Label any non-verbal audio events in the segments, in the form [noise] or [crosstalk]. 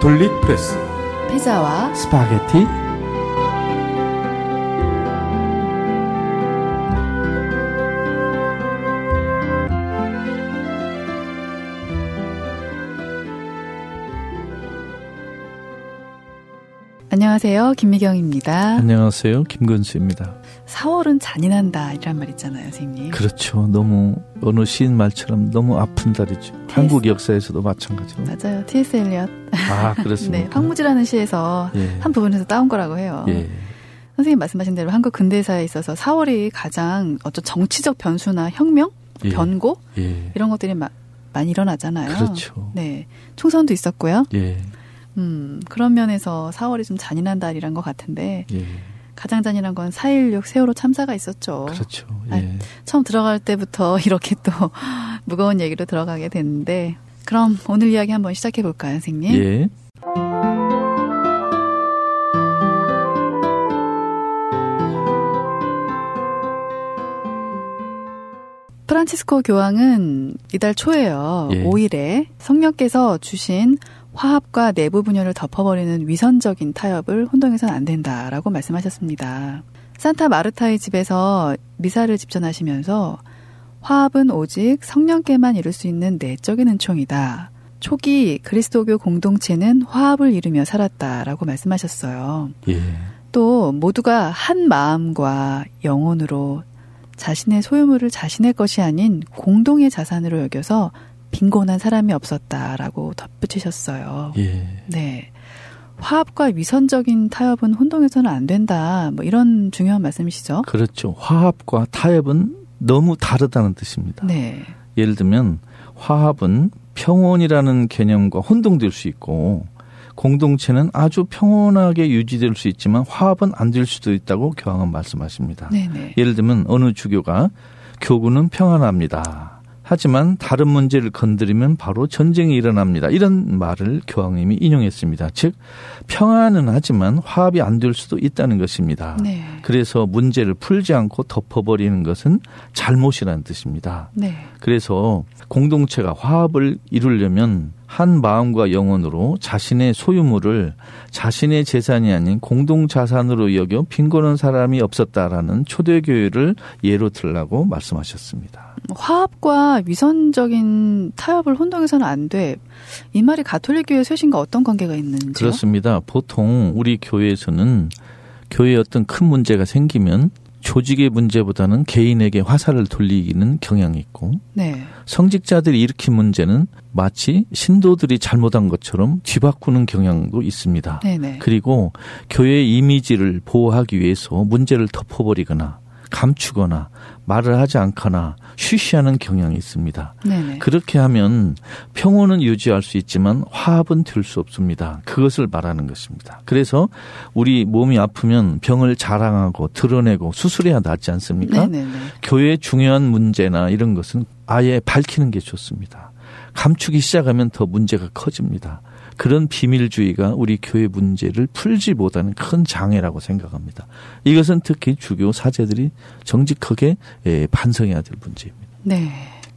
돌릭 프레스 피자와 스파게티 안녕하세요. 김미경입니다. 안녕하세요. 김근수입니다. 4월은 잔인한 달이란 말 있잖아요, 선생님. 그렇죠. 너무 어느 시인 말처럼 너무 아픈 달이죠. 한국 역사에서도 마찬가지로. 맞아요. T.S. 엘리엇. 아, 그렇습니다. [laughs] 네, 황무지라는 시에서 예. 한 부분에서 따온 거라고 해요. 예. 선생님 말씀하신 대로 한국 근대사에 있어서 4월이 가장 어떤 정치적 변수나 혁명, 예. 변고 예. 이런 것들이 마- 많이 일어나잖아요. 그렇죠. 네, 총선도 있었고요. 예. 음, 그런 면에서 4월이 좀 잔인한 달이란 것 같은데 예. 가장 잔인한 건 4.16 세월호 참사가 있었죠. 그렇죠. 아이, 예. 처음 들어갈 때부터 [laughs] 이렇게 또 [laughs] 무거운 얘기로 들어가게 됐는데 그럼 오늘 이야기 한번 시작해 볼까요, 선생님? 예. 프란치스코 교황은 이달 초에요. 예. 5일에 성령께서 주신 화합과 내부 분열을 덮어버리는 위선적인 타협을 혼동해서는 안 된다라고 말씀하셨습니다. 산타 마르타의 집에서 미사를 집전하시면서 화합은 오직 성령께만 이룰 수 있는 내적인 은총이다. 초기 그리스도교 공동체는 화합을 이루며 살았다라고 말씀하셨어요. 예. 또 모두가 한 마음과 영혼으로 자신의 소유물을 자신의 것이 아닌 공동의 자산으로 여겨서 빈곤한 사람이 없었다라고 덧붙이셨어요. 예. 네. 화합과 위선적인 타협은 혼동해서는 안 된다. 뭐 이런 중요한 말씀이시죠? 그렇죠. 화합과 타협은 너무 다르다는 뜻입니다. 네. 예를 들면 화합은 평온이라는 개념과 혼동될 수 있고 공동체는 아주 평온하게 유지될 수 있지만 화합은 안 될 수도 있다고 교황은 말씀하십니다. 네네. 예를 들면 어느 주교가 교구는 평안합니다. 하지만 다른 문제를 건드리면 바로 전쟁이 일어납니다. 이런 말을 교황님이 인용했습니다. 즉 평안은 하지만 화합이 안 될 수도 있다는 것입니다. 네. 그래서 문제를 풀지 않고 덮어버리는 것은 잘못이라는 뜻입니다. 네. 그래서 공동체가 화합을 이루려면 한 마음과 영혼으로 자신의 소유물을 자신의 재산이 아닌 공동 자산으로 여겨 빈곤한 사람이 없었다라는 초대 교회를 예로 들라고 말씀하셨습니다. 화합과 위선적인 타협을 혼동해서는 안 돼. 이 말이 가톨릭 교회 쇄신과 어떤 관계가 있는지요? 그렇습니다. 보통 우리 교회에서는 교회에 어떤 큰 문제가 생기면 조직의 문제보다는 개인에게 화살을 돌리기는 경향이 있고 네. 성직자들이 일으킨 문제는 마치 신도들이 잘못한 것처럼 뒤바꾸는 경향도 있습니다. 네네. 그리고 교회의 이미지를 보호하기 위해서 문제를 덮어버리거나 감추거나 말을 하지 않거나 쉬쉬하는 경향이 있습니다. 네네. 그렇게 하면 평온은 유지할 수 있지만 화합은 될 수 없습니다. 그것을 말하는 것입니다. 그래서 우리 몸이 아프면 병을 자랑하고 드러내고 수술해야 낫지 않습니까? 네네네. 교회의 중요한 문제나 이런 것은 아예 밝히는 게 좋습니다. 감추기 시작하면 더 문제가 커집니다. 그런 비밀주의가 우리 교회 문제를 풀지 못하는 큰 장애라고 생각합니다. 이것은 특히 주교 사제들이 정직하게 예, 반성해야 될 문제입니다. 네.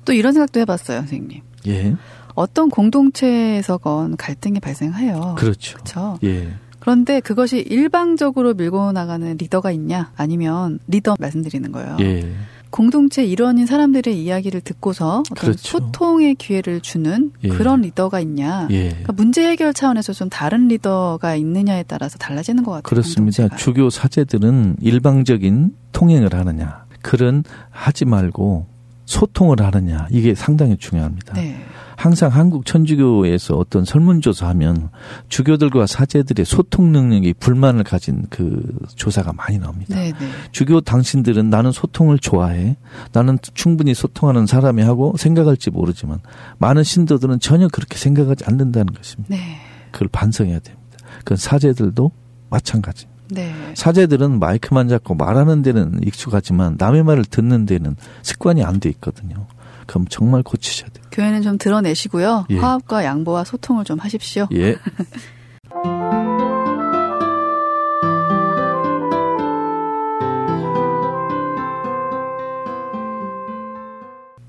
또 이런 생각도 해봤어요, 선생님. 예, 어떤 공동체에서건 갈등이 발생해요. 그렇죠. 그렇죠. 예, 그런데 그것이 일방적으로 밀고 나가는 리더가 있냐, 아니면 리더 말씀드리는 거예요. 예, 공동체 일원인 사람들의 이야기를 듣고서 어떤 그렇죠. 소통의 기회를 주는 예. 그런 리더가 있냐. 예. 그러니까 문제 해결 차원에서 좀 다른 리더가 있느냐에 따라서 달라지는 것 같아요. 그렇습니다. 공동체가. 주교 사제들은 일방적인 통행을 하느냐, 그런 하지 말고 소통을 하느냐, 이게 상당히 중요합니다. 네. 항상 한국 천주교에서 어떤 설문조사 하면 주교들과 사제들의 소통 능력이 불만을 가진 그 조사가 많이 나옵니다. 네, 네. 주교 당신들은 나는 소통을 좋아해. 나는 충분히 소통하는 사람이 하고 생각할지 모르지만 많은 신도들은 전혀 그렇게 생각하지 않는다는 것입니다. 네. 그걸 반성해야 됩니다. 그 사제들도 마찬가지. 네. 사제들은 마이크만 잡고 말하는 데는 익숙하지만 남의 말을 듣는 데는 습관이 안 돼 있거든요. 그럼 정말 고치셔야 돼요. 교회는 좀 드러내시고요. 예. 화합과 양보와 소통을 좀 하십시오. 예. [laughs]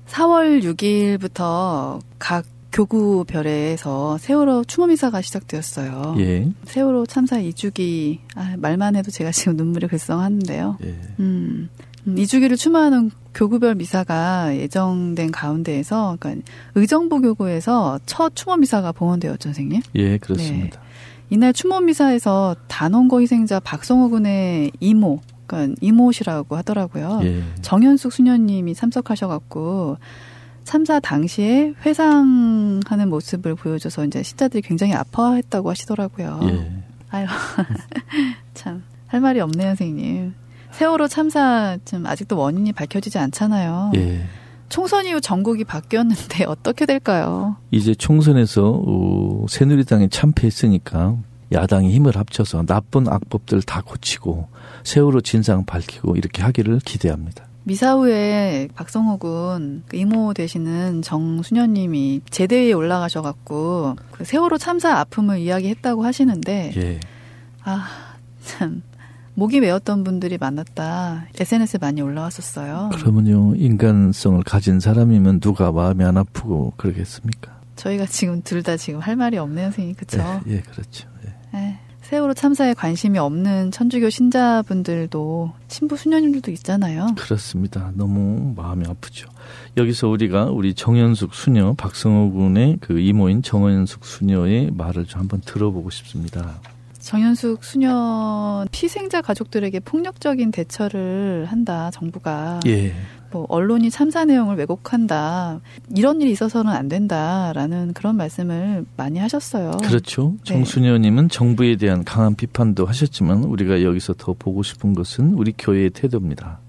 4월 6일부터 각 교구별에서 세월호 추모미사가 시작되었어요. 예. 세월호 참사 2주기 아, 말만 해도 제가 지금 눈물이 글썽하는데요. 예. 음, 2주기를 추모하는 교구별 미사가 예정된 가운데에서 그러니까 의정부 교구에서 첫 추모 미사가 봉헌되었죠, 선생님. 예, 그렇습니다. 네. 이날 추모 미사에서 단원고 희생자 박성호 군의 이모, 그러니까 이모시라고 하더라고요. 예. 정현숙 수녀님이 참석하셔갖고 참사 당시에 회상하는 모습을 보여줘서 이제 신자들이 굉장히 아파했다고 하시더라고요. 예. 아유, [laughs] 참, 할 말이 없네요, 선생님. 세월호 참사 좀 아직도 원인이 밝혀지지 않잖아요. 예. 총선 이후 전국이 바뀌었는데 [laughs] 어떻게 될까요? 이제 총선에서 어, 새누리당이 참패했으니까 야당이 힘을 합쳐서 나쁜 악법들 다 고치고 세월호 진상 밝히고 이렇게 하기를 기대합니다. 미사 후에 박성호 군그 이모 되시는 정수녀님이 제대위에 올라가셔갖고 그 세월호 참사 아픔을 이야기했다고 하시는데 예. 아참 목이 메었던 분들이 많았다. SNS에 많이 올라왔었어요. 그러면요 인간성을 가진 사람이면 누가 마음이 안 아프고 그러겠습니까? 저희가 지금 둘 다 지금 할 말이 없네요, 선생님. 그렇죠? 예, 예 그렇죠. 예. 예. 세월호 참사에 관심이 없는 천주교 신자분들도 신부 수녀님들도 있잖아요. 그렇습니다. 너무 마음이 아프죠. 여기서 우리가 우리 정현숙 수녀 박성호 군의 그 이모인 정현숙 수녀의 말을 좀 한번 들어보고 싶습니다. 정현숙 수녀 피생자 가족들에게 폭력적인 대처를 한다 정부가 예. 뭐 언론이 참사 내용을 왜곡한다 이런 일이 있어서는 안 된다라는 그런 말씀을 많이 하셨어요. 그렇죠. 네. 정수녀님은 정부에 대한 강한 비판도 하셨지만 우리가 여기서 더 보고 싶은 것은 우리 교회의 태도입니다.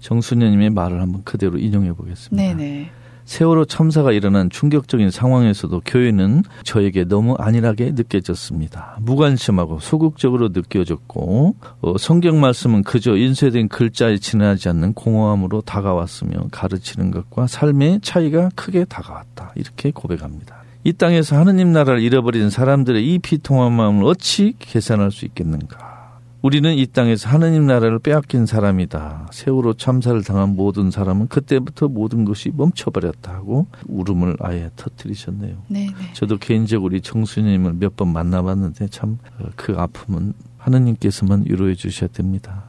정수녀님의 말을 한번 그대로 인용해 보겠습니다. 네네. 세월호 참사가 일어난 충격적인 상황에서도 교회는 저에게 너무 안일하게 느껴졌습니다. 무관심하고 소극적으로 느껴졌고 어, 성경 말씀은 그저 인쇄된 글자에 지나지 않는 공허함으로 다가왔으며 가르치는 것과 삶의 차이가 크게 다가왔다. 이렇게 고백합니다. 이 땅에서 하느님 나라를 잃어버린 사람들의 이 비통한 마음을 어찌 계산할 수 있겠는가? 우리는 이 땅에서 하느님 나라를 빼앗긴 사람이다. 세월호 참사를 당한 모든 사람은 그때부터 모든 것이 멈춰버렸다 고 울음을 아예 터뜨리셨네요. 네, 네. 저도 개인적으로 우리 정수님을 몇 번 만나봤는데 참그 어, 아픔은 하느님께서만 위로해 주셔야 됩니다.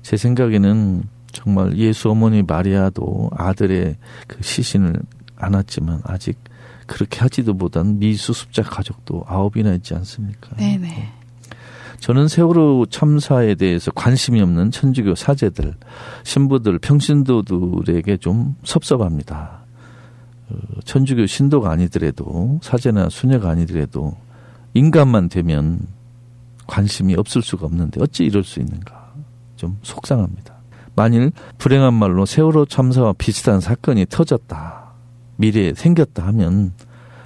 제 생각에는 정말 예수 어머니 마리아도 아들의 그 시신을 안았지만 아직 그렇게 하지도 못한 미수습자 가족도 아홉이나 있지 않습니까? 네네. 네. 저는 세월호 참사에 대해서 관심이 없는 천주교 사제들, 신부들, 평신도들에게 좀 섭섭합니다. 어, 천주교 신도가 아니더라도 사제나 수녀가 아니더라도 인간만 되면 관심이 없을 수가 없는데 어찌 이럴 수 있는가 좀 속상합니다. 만일 불행한 말로 세월호 참사와 비슷한 사건이 터졌다 미래에 생겼다 하면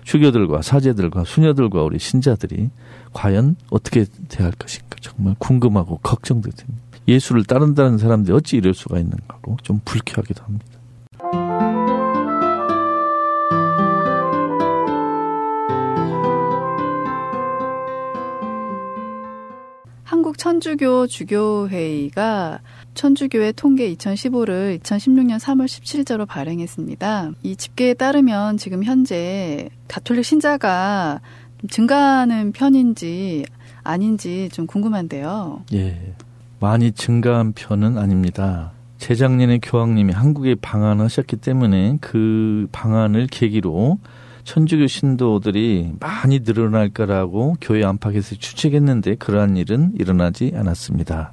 휴교들과 사제들과 수녀들과 우리 신자들이 과연 어떻게 대할 것인가 정말 궁금하고 걱정도 됩니다. 예수를 따른다는 사람들이 어찌 이럴 수가 있는가고 좀 불쾌하기도 합니다. 한국 천주교 주교회의가 천주교회 통계 2015를 2016년 3월 17일자로 발행했습니다. 이 집계에 따르면 지금 현재 가톨릭 신자가 증가하는 편인지 아닌지 좀 궁금한데요. 예. 많이 증가한 편은 아닙니다. 재작년에 교황님이 한국에 방한하셨기 때문에 그 방한을 계기로 천주교 신도들이 많이 늘어날 거라고 교회 안팎에서 추측했는데 그러한 일은 일어나지 않았습니다.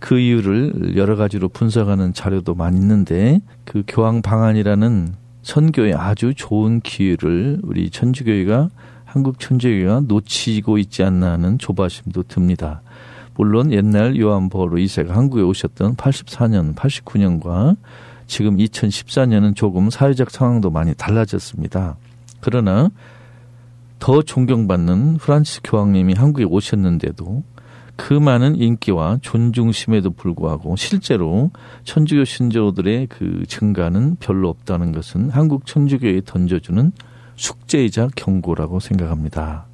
그 이유를 여러 가지로 분석하는 자료도 많이 있는데 그 교황 방한이라는 선교에 아주 좋은 기회를 우리 천주교회가 한국 천주교가 놓치고 있지 않나 하는 조바심도 듭니다. 물론 옛날 요한 보로 2세가 한국에 오셨던 84년, 89년과 지금 2014년은 조금 사회적 상황도 많이 달라졌습니다. 그러나 더 존경받는 프란치스 교황님이 한국에 오셨는데도 그 많은 인기와 존중심에도 불구하고 실제로 천주교 신조들의 그 증가는 별로 없다는 것은 한국 천주교에 던져주는 숙제이자 경고라고 생각합니다.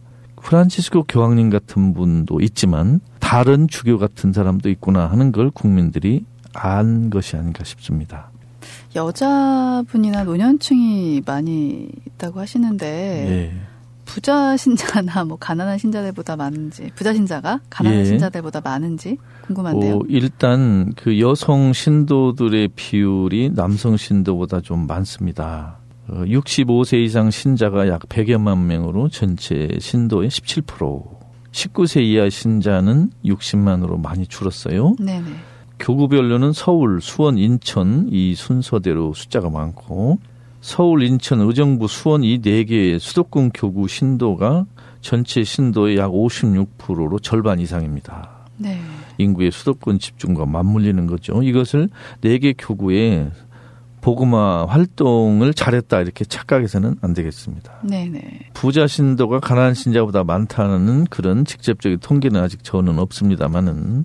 프란치스코 교황님 같은 분도 있지만 다른 주교 같은 사람도 있구나 하는 걸 국민들이 안 것이 아닌가 싶습니다. 여자분이나 노년층이 많이 있다고 하시는데 예. 부자 신자나 뭐 가난한 신자들보다 많은지 부자 신자가 가난한 예. 신자들보다 많은지 궁금한데요. 어, 일단 그 여성 신도들의 비율이 남성 신도보다 좀 많습니다. 65세 어, 이상 신자가 약 100여만 명으로 전체 신도의 17%. 19세 이하 신자는 60만으로 많이 줄었어요. 네네. 교구별로는 서울, 수원, 인천 이 순서대로 숫자가 많고 서울, 인천, 의정부, 수원 이 네 개의 수도권 교구 신도가 전체 신도의 약 56%로 절반 이상입니다. 네. 인구의 수도권 집중과 맞물리는 거죠. 이것을 네 개 교구에 보그마 활동을 잘했다 이렇게 착각해서는 안 되겠습니다. 네네. 부자 신도가 가난한 신자보다 많다는 그런 직접적인 통계는 아직 저는 없습니다만은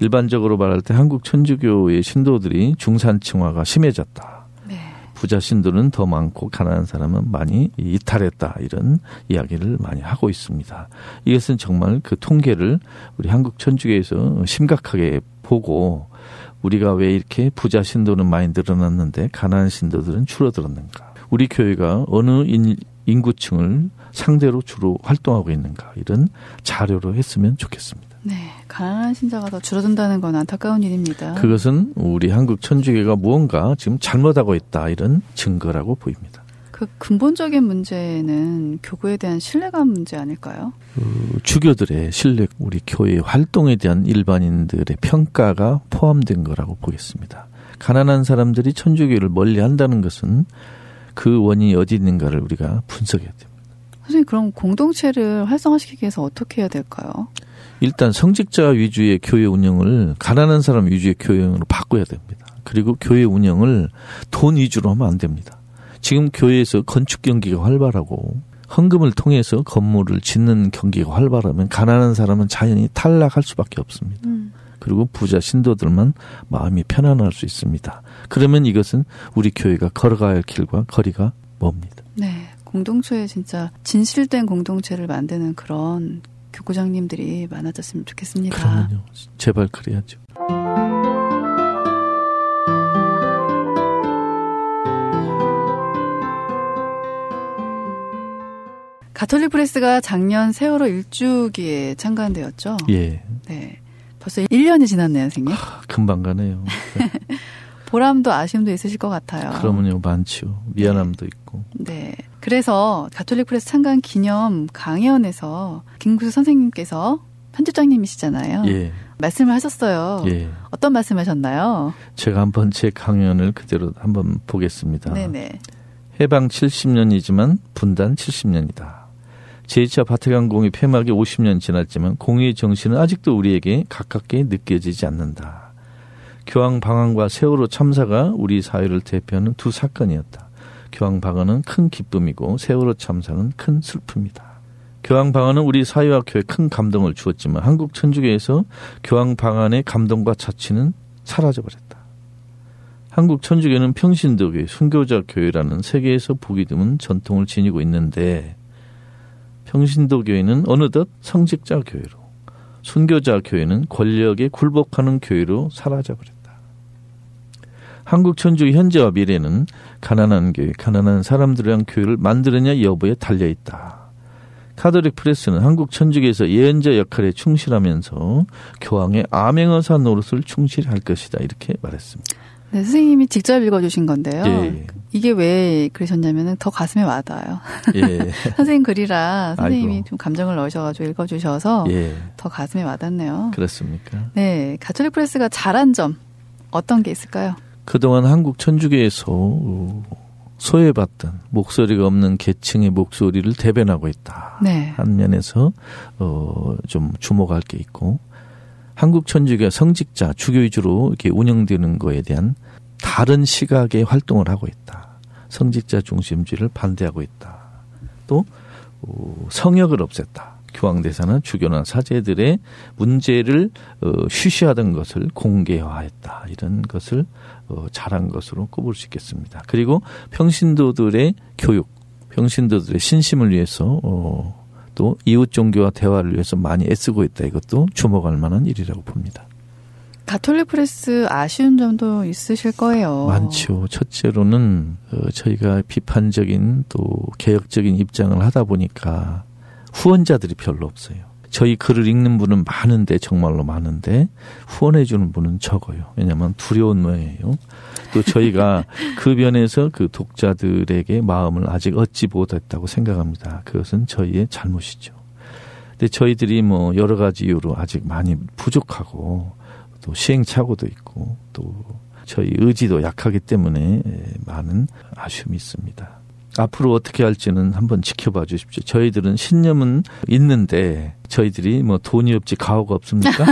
일반적으로 말할 때 한국 천주교의 신도들이 중산층화가 심해졌다. 네. 부자 신도는 더 많고 가난한 사람은 많이 이탈했다 이런 이야기를 많이 하고 있습니다. 이것은 정말 그 통계를 우리 한국 천주교에서 심각하게 보고 우리가 왜 이렇게 부자 신도는 많이 늘어났는데 가난한 신도들은 줄어들었는가? 우리 교회가 어느 인, 인구층을 상대로 주로 활동하고 있는가? 이런 자료로 했으면 좋겠습니다. 네. 가난한 신자가 더 줄어든다는 건 안타까운 일입니다. 그것은 우리 한국 천주교가 무언가 지금 잘못하고 있다. 이런 증거라고 보입니다. 그 근본적인 문제는 교구에 대한 신뢰감 문제 아닐까요? 그 주교들의 신뢰, 우리 교회 활동에 대한 일반인들의 평가가 포함된 거라고 보겠습니다. 가난한 사람들이 천주교를 멀리 한다는 것은 그 원인이 어디 있는가를 우리가 분석해야 됩니다. 선생님, 그럼 공동체를 활성화시키기 위해서 어떻게 해야 될까요? 일단 성직자 위주의 교회 운영을 가난한 사람 위주의 교회 운영으로 바꿔야 됩니다. 그리고 교회 운영을 돈 위주로 하면 안 됩니다. 지금 교회에서 건축 경기가 활발하고 헌금을 통해서 건물을 짓는 경기가 활발하면 가난한 사람은 자연히 탈락할 수밖에 없습니다. 음. 그리고 부자 신도들만 마음이 편안할 수 있습니다. 그러면 이것은 우리 교회가 걸어가야 할 길과 거리가 멉니다. 네. 공동체에 진짜 진실된 공동체를 만드는 그런 교구장님들이 많아졌으면 좋겠습니다. 그럼요. 제발 그래야죠. 가톨릭 프레스가 작년 세월호 일주기에 창간되었죠. 예. 네. 벌써 1년이 지났네요, 선생님. 하, 금방 가네요. [laughs] 보람도 아쉬움도 있으실 것 같아요. 그러면요, 많죠. 미안함도 네. 있고. 네. 그래서 가톨릭 프레스 창간 기념 강연에서 김근수 선생님께서 편집장님이시잖아요. 예. 말씀을 하셨어요. 예. 어떤 말씀 하셨나요? 제가 한번 제 강연을 그대로 한번 보겠습니다. 네네. 해방 70년이지만 분단 70년이다. 제2차 바티칸 공의 폐막이 50년 지났지만 공의의 정신은 아직도 우리에게 가깝게 느껴지지 않는다. 교황 방한과 세월호 참사가 우리 사회를 대표하는 두 사건이었다. 교황 방한은 큰 기쁨이고 세월호 참사는 큰 슬픔이다. 교황 방한은 우리 사회와 교회에 큰 감동을 주었지만 한국 천주교에서 교황 방한의 감동과 자취는 사라져버렸다. 한국 천주교는 평신도교회, 순교자 교회라는 세계에서 보기 드문 전통을 지니고 있는데 평신도 교회는 어느덧 성직자 교회로, 순교자 교회는 권력에 굴복하는 교회로 사라져 버렸다. 한국 천주교 현재와 미래는 가난한 교회, 가난한 사람들을 위한 교회를 만들느냐 여부에 달려 있다. 카톨릭 프레스는 한국 천주교에서 예언자 역할에 충실하면서 교황의 암행어사 노릇을 충실히 할 것이다 이렇게 말했습니다. 네, 선생님이 직접 읽어주신 건데요. 예. 이게 왜 그러셨냐면은 더 가슴에 와닿아요. 예. [laughs] 선생님 글이라 선생님이 아이고. 좀 감정을 넣으셔가지고 읽어주셔서 예. 더 가슴에 와닿네요. 그렇습니까? 네, 가톨릭 프레스가 잘한 점 어떤 게 있을까요? 그동안 한국 천주교에서 소외받던 목소리가 없는 계층의 목소리를 대변하고 있다. 네. 한 면에서 어 좀 주목할 게 있고 한국 천주교가 성직자 주교 위주로 이렇게 운영되는 거에 대한 다른 시각의 활동을 하고 있다. 성직자 중심주의를 반대하고 있다. 또 어, 성역을 없앴다. 교황대사나 주교나 사제들의 문제를 어, 쉬쉬하던 것을 공개화했다. 이런 것을 어, 잘한 것으로 꼽을 수 있겠습니다. 그리고 평신도들의 교육, 평신도들의 신심을 위해서 또 이웃 종교와 대화를 위해서 많이 애쓰고 있다. 이것도 주목할 만한 일이라고 봅니다. 가톨릭 프레스 아쉬운 점도 있으실 거예요. 많죠. 첫째로는 어, 저희가 비판적인 또 개혁적인 입장을 하다 보니까 후원자들이 별로 없어요. 저희 글을 읽는 분은 많은데 정말로 많은데 후원해 주는 분은 적어요. 왜냐하면 두려운 모양이에요. 또 저희가 [laughs] 그 면에서 그 독자들에게 마음을 아직 얻지 못했다고 생각합니다. 그것은 저희의 잘못이죠. 근데 저희들이 뭐 여러 가지 이유로 아직 많이 부족하고 또 시행착오도 있고 또 저희 의지도 약하기 때문에 많은 아쉬움이 있습니다. 앞으로 어떻게 할지는 한번 지켜봐 주십시오. 저희들은 신념은 있는데 저희들이 뭐 돈이 없지 가오가 없습니까?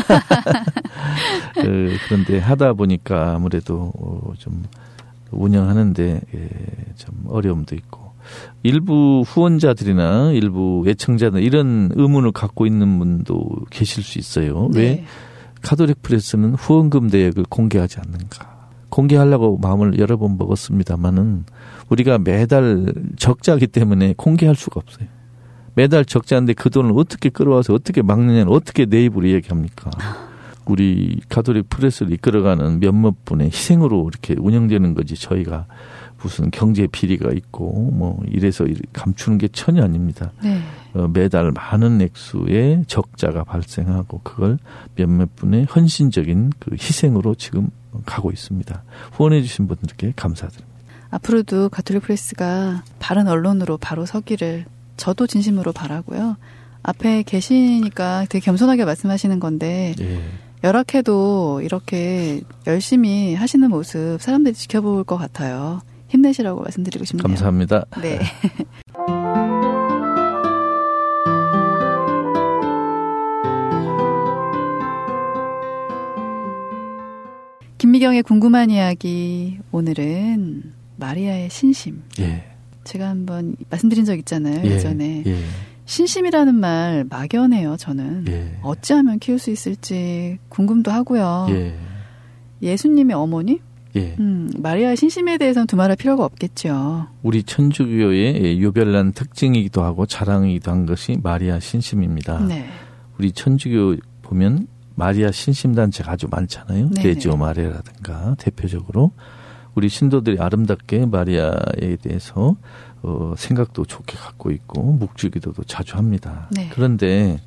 [laughs] 그, 그런데 하다 보니까 아무래도 좀 운영하는데 예, 좀 어려움도 있고 일부 후원자들이나 일부 애청자들 이런 의문을 갖고 있는 분도 계실 수 있어요. 네. 왜 카톨릭 프레스는 후원금 대액을 공개하지 않는가? 공개하려고 마음을 여러 번 먹었습니다만은 우리가 매달 적자기 때문에 공개할 수가 없어요. 매달 적자인데 그 돈을 어떻게 끌어와서 어떻게 막느냐는 어떻게 내 입으로 얘기합니까? 우리 가톨릭 프레스를 이끌어가는 몇몇 분의 희생으로 이렇게 운영되는 거지 저희가 무슨 경제 비리가 있고 뭐 이래서 감추는 게 전혀 아닙니다. 네. 어, 매달 많은 액수의 적자가 발생하고 그걸 몇몇 분의 헌신적인 그 희생으로 지금 가고 있습니다. 후원해 주신 분들께 감사드립니다. 앞으로도 가톨릭 프레스가 바른 언론으로 바로 서기를 저도 진심으로 바라고요. 앞에 계시니까 되게 겸손하게 말씀하시는 건데 네. 열악해도 이렇게 열심히 하시는 모습 사람들이 지켜볼 것 같아요. 힘내시라고 말씀드리고 싶네요. 감사합니다. 네. [laughs] 김미경의 궁금한 이야기 오늘은 마리아의 신심. 예. 제가 한번 말씀드린 적 있잖아요. 예. 전에 예. 신심이라는 말 막연해요. 저는 예. 어찌하면 키울 수 있을지 궁금도 하고요. 예. 예수님의 어머니 예. 음, 마리아의 신심에 대해서는 두말할 필요가 없겠죠. 우리 천주교의 유별난 특징이기도 하고 자랑이기도 한 것이 마리아 신심입니다. 네. 우리 천주교 보면 마리아 신심 단체가 아주 많잖아요. 레지오 마리아라든가 대표적으로 우리 신도들이 아름답게 마리아에 대해서 어, 생각도 좋게 갖고 있고 묵주기도도 자주 합니다. 네. 그런데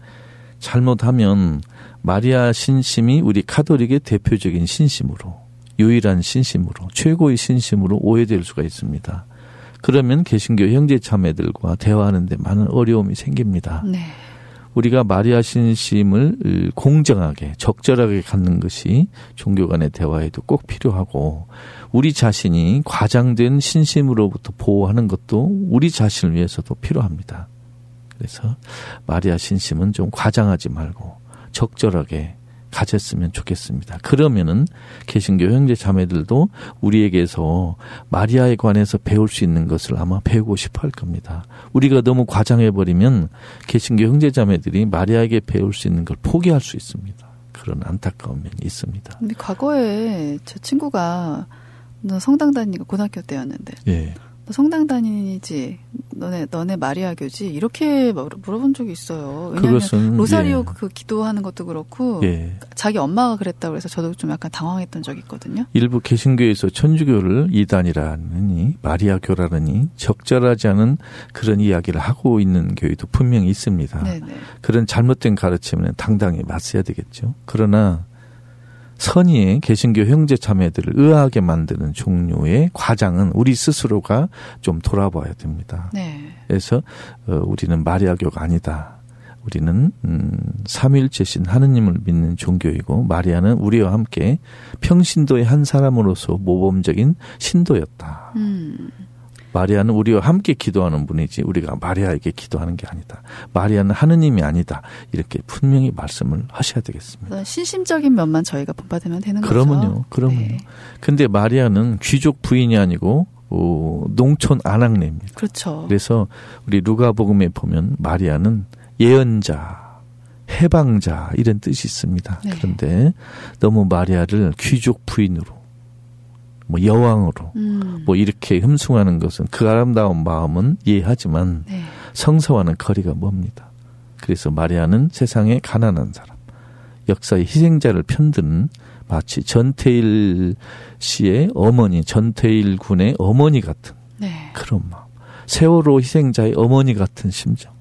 잘못하면 마리아 신심이 우리 카톨릭의 대표적인 신심으로 유일한 신심으로 최고의 신심으로 오해될 수가 있습니다. 그러면 개신교 형제 자매들과 대화하는데 많은 어려움이 생깁니다. 네. 우리가 마리아 신심을 공정하게 적절하게 갖는 것이 종교 간의 대화에도 꼭 필요하고 우리 자신이 과장된 신심으로부터 보호하는 것도 우리 자신을 위해서도 필요합니다. 그래서 마리아 신심은 좀 과장하지 말고 적절하게 가졌으면 좋겠습니다. 그러면은 개신교 형제 자매들도 우리에게서 마리아에 관해서 배울 수 있는 것을 아마 배우고 싶어 할 겁니다. 우리가 너무 과장해 버리면 개신교 형제 자매들이 마리아에게 배울 수 있는 걸 포기할 수 있습니다. 그런 안타까운 면이 있습니다. 근데 과거에 제 친구가 성당 다니가 고등학교 때였는데 예. 너 성당 다니지 너네 너네 마리아 교지 이렇게 물어본 적이 있어요. 왜냐하면 그것은, 로사리오 예. 그 기도하는 것도 그렇고 예. 자기 엄마가 그랬다고 해서 저도 좀 약간 당황했던 적이 있거든요. 일부 개신교에서 천주교를 이단이라느니 마리아 교라느니 적절하지 않은 그런 이야기를 하고 있는 교회도 분명히 있습니다. 네네. 그런 잘못된 가르침은 당당히 맞서야 되겠죠. 그러나 선의의 개신교 형제 자매들을 의아하게 만드는 종류의 과장은 우리 스스로가 좀 돌아봐야 됩니다. 네. 그래서 어, 우리는 마리아교가 아니다. 우리는 음, 삼일체신 하느님을 믿는 종교이고 마리아는 우리와 함께 평신도의 한 사람으로서 모범적인 신도였다. 음. 마리아는 우리와 함께 기도하는 분이지 우리가 마리아에게 기도하는 게 아니다. 마리아는 하느님이 아니다. 이렇게 분명히 말씀을 하셔야 되겠습니다. 신심적인 면만 저희가 본받으면 되는 그러면요, 거죠. 그러면요. 네. 근데 마리아는 귀족 부인이 아니고 어, 농촌 아낙네입니다. 그렇죠. 그래서 우리 루가복음에 보면 마리아는 예언자, 해방자 이런 뜻이 있습니다. 네. 그런데 너무 마리아를 귀족 부인으로 뭐 여왕으로 음. 뭐 이렇게 흠숭하는 것은 그 아름다운 마음은 이해하지만 네. 성서와는 거리가 멉니다. 그래서 마리아는 세상의 가난한 사람, 역사의 희생자를 편드는 마치 전태일 씨의 어머니, 전태일 군의 어머니 같은 네. 그런 마음. 세월호 희생자의 어머니 같은 심정.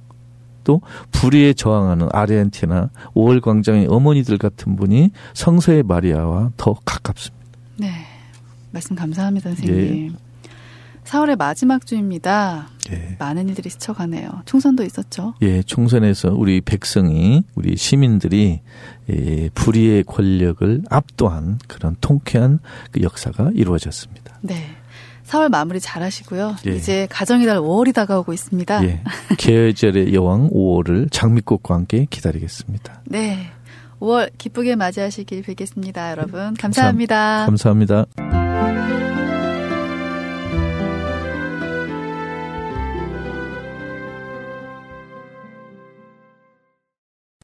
또 불의에 저항하는 아르헨티나 5월 광장의 어머니들 같은 분이 성서의 마리아와 더 가깝습니다. 네. 말씀 감사합니다, 선생님. 예. 4월의 마지막 주입니다. 예. 많은 일들이 스쳐가네요. 총선도 있었죠. 예, 총선에서 우리 백성이, 우리 시민들이 예, 불의의 권력을 압도한 그런 통쾌한 그 역사가 이루어졌습니다. 네. 4월 마무리 잘 하시고요. 예. 이제 가정의 달 5월이 다가오고 있습니다. 예. 계절의 여왕 5월을 장미꽃과 함께 기다리겠습니다. 네. 5월 기쁘게 맞이하시길 빌겠습니다, 여러분. 감사합니다. 감사합니다.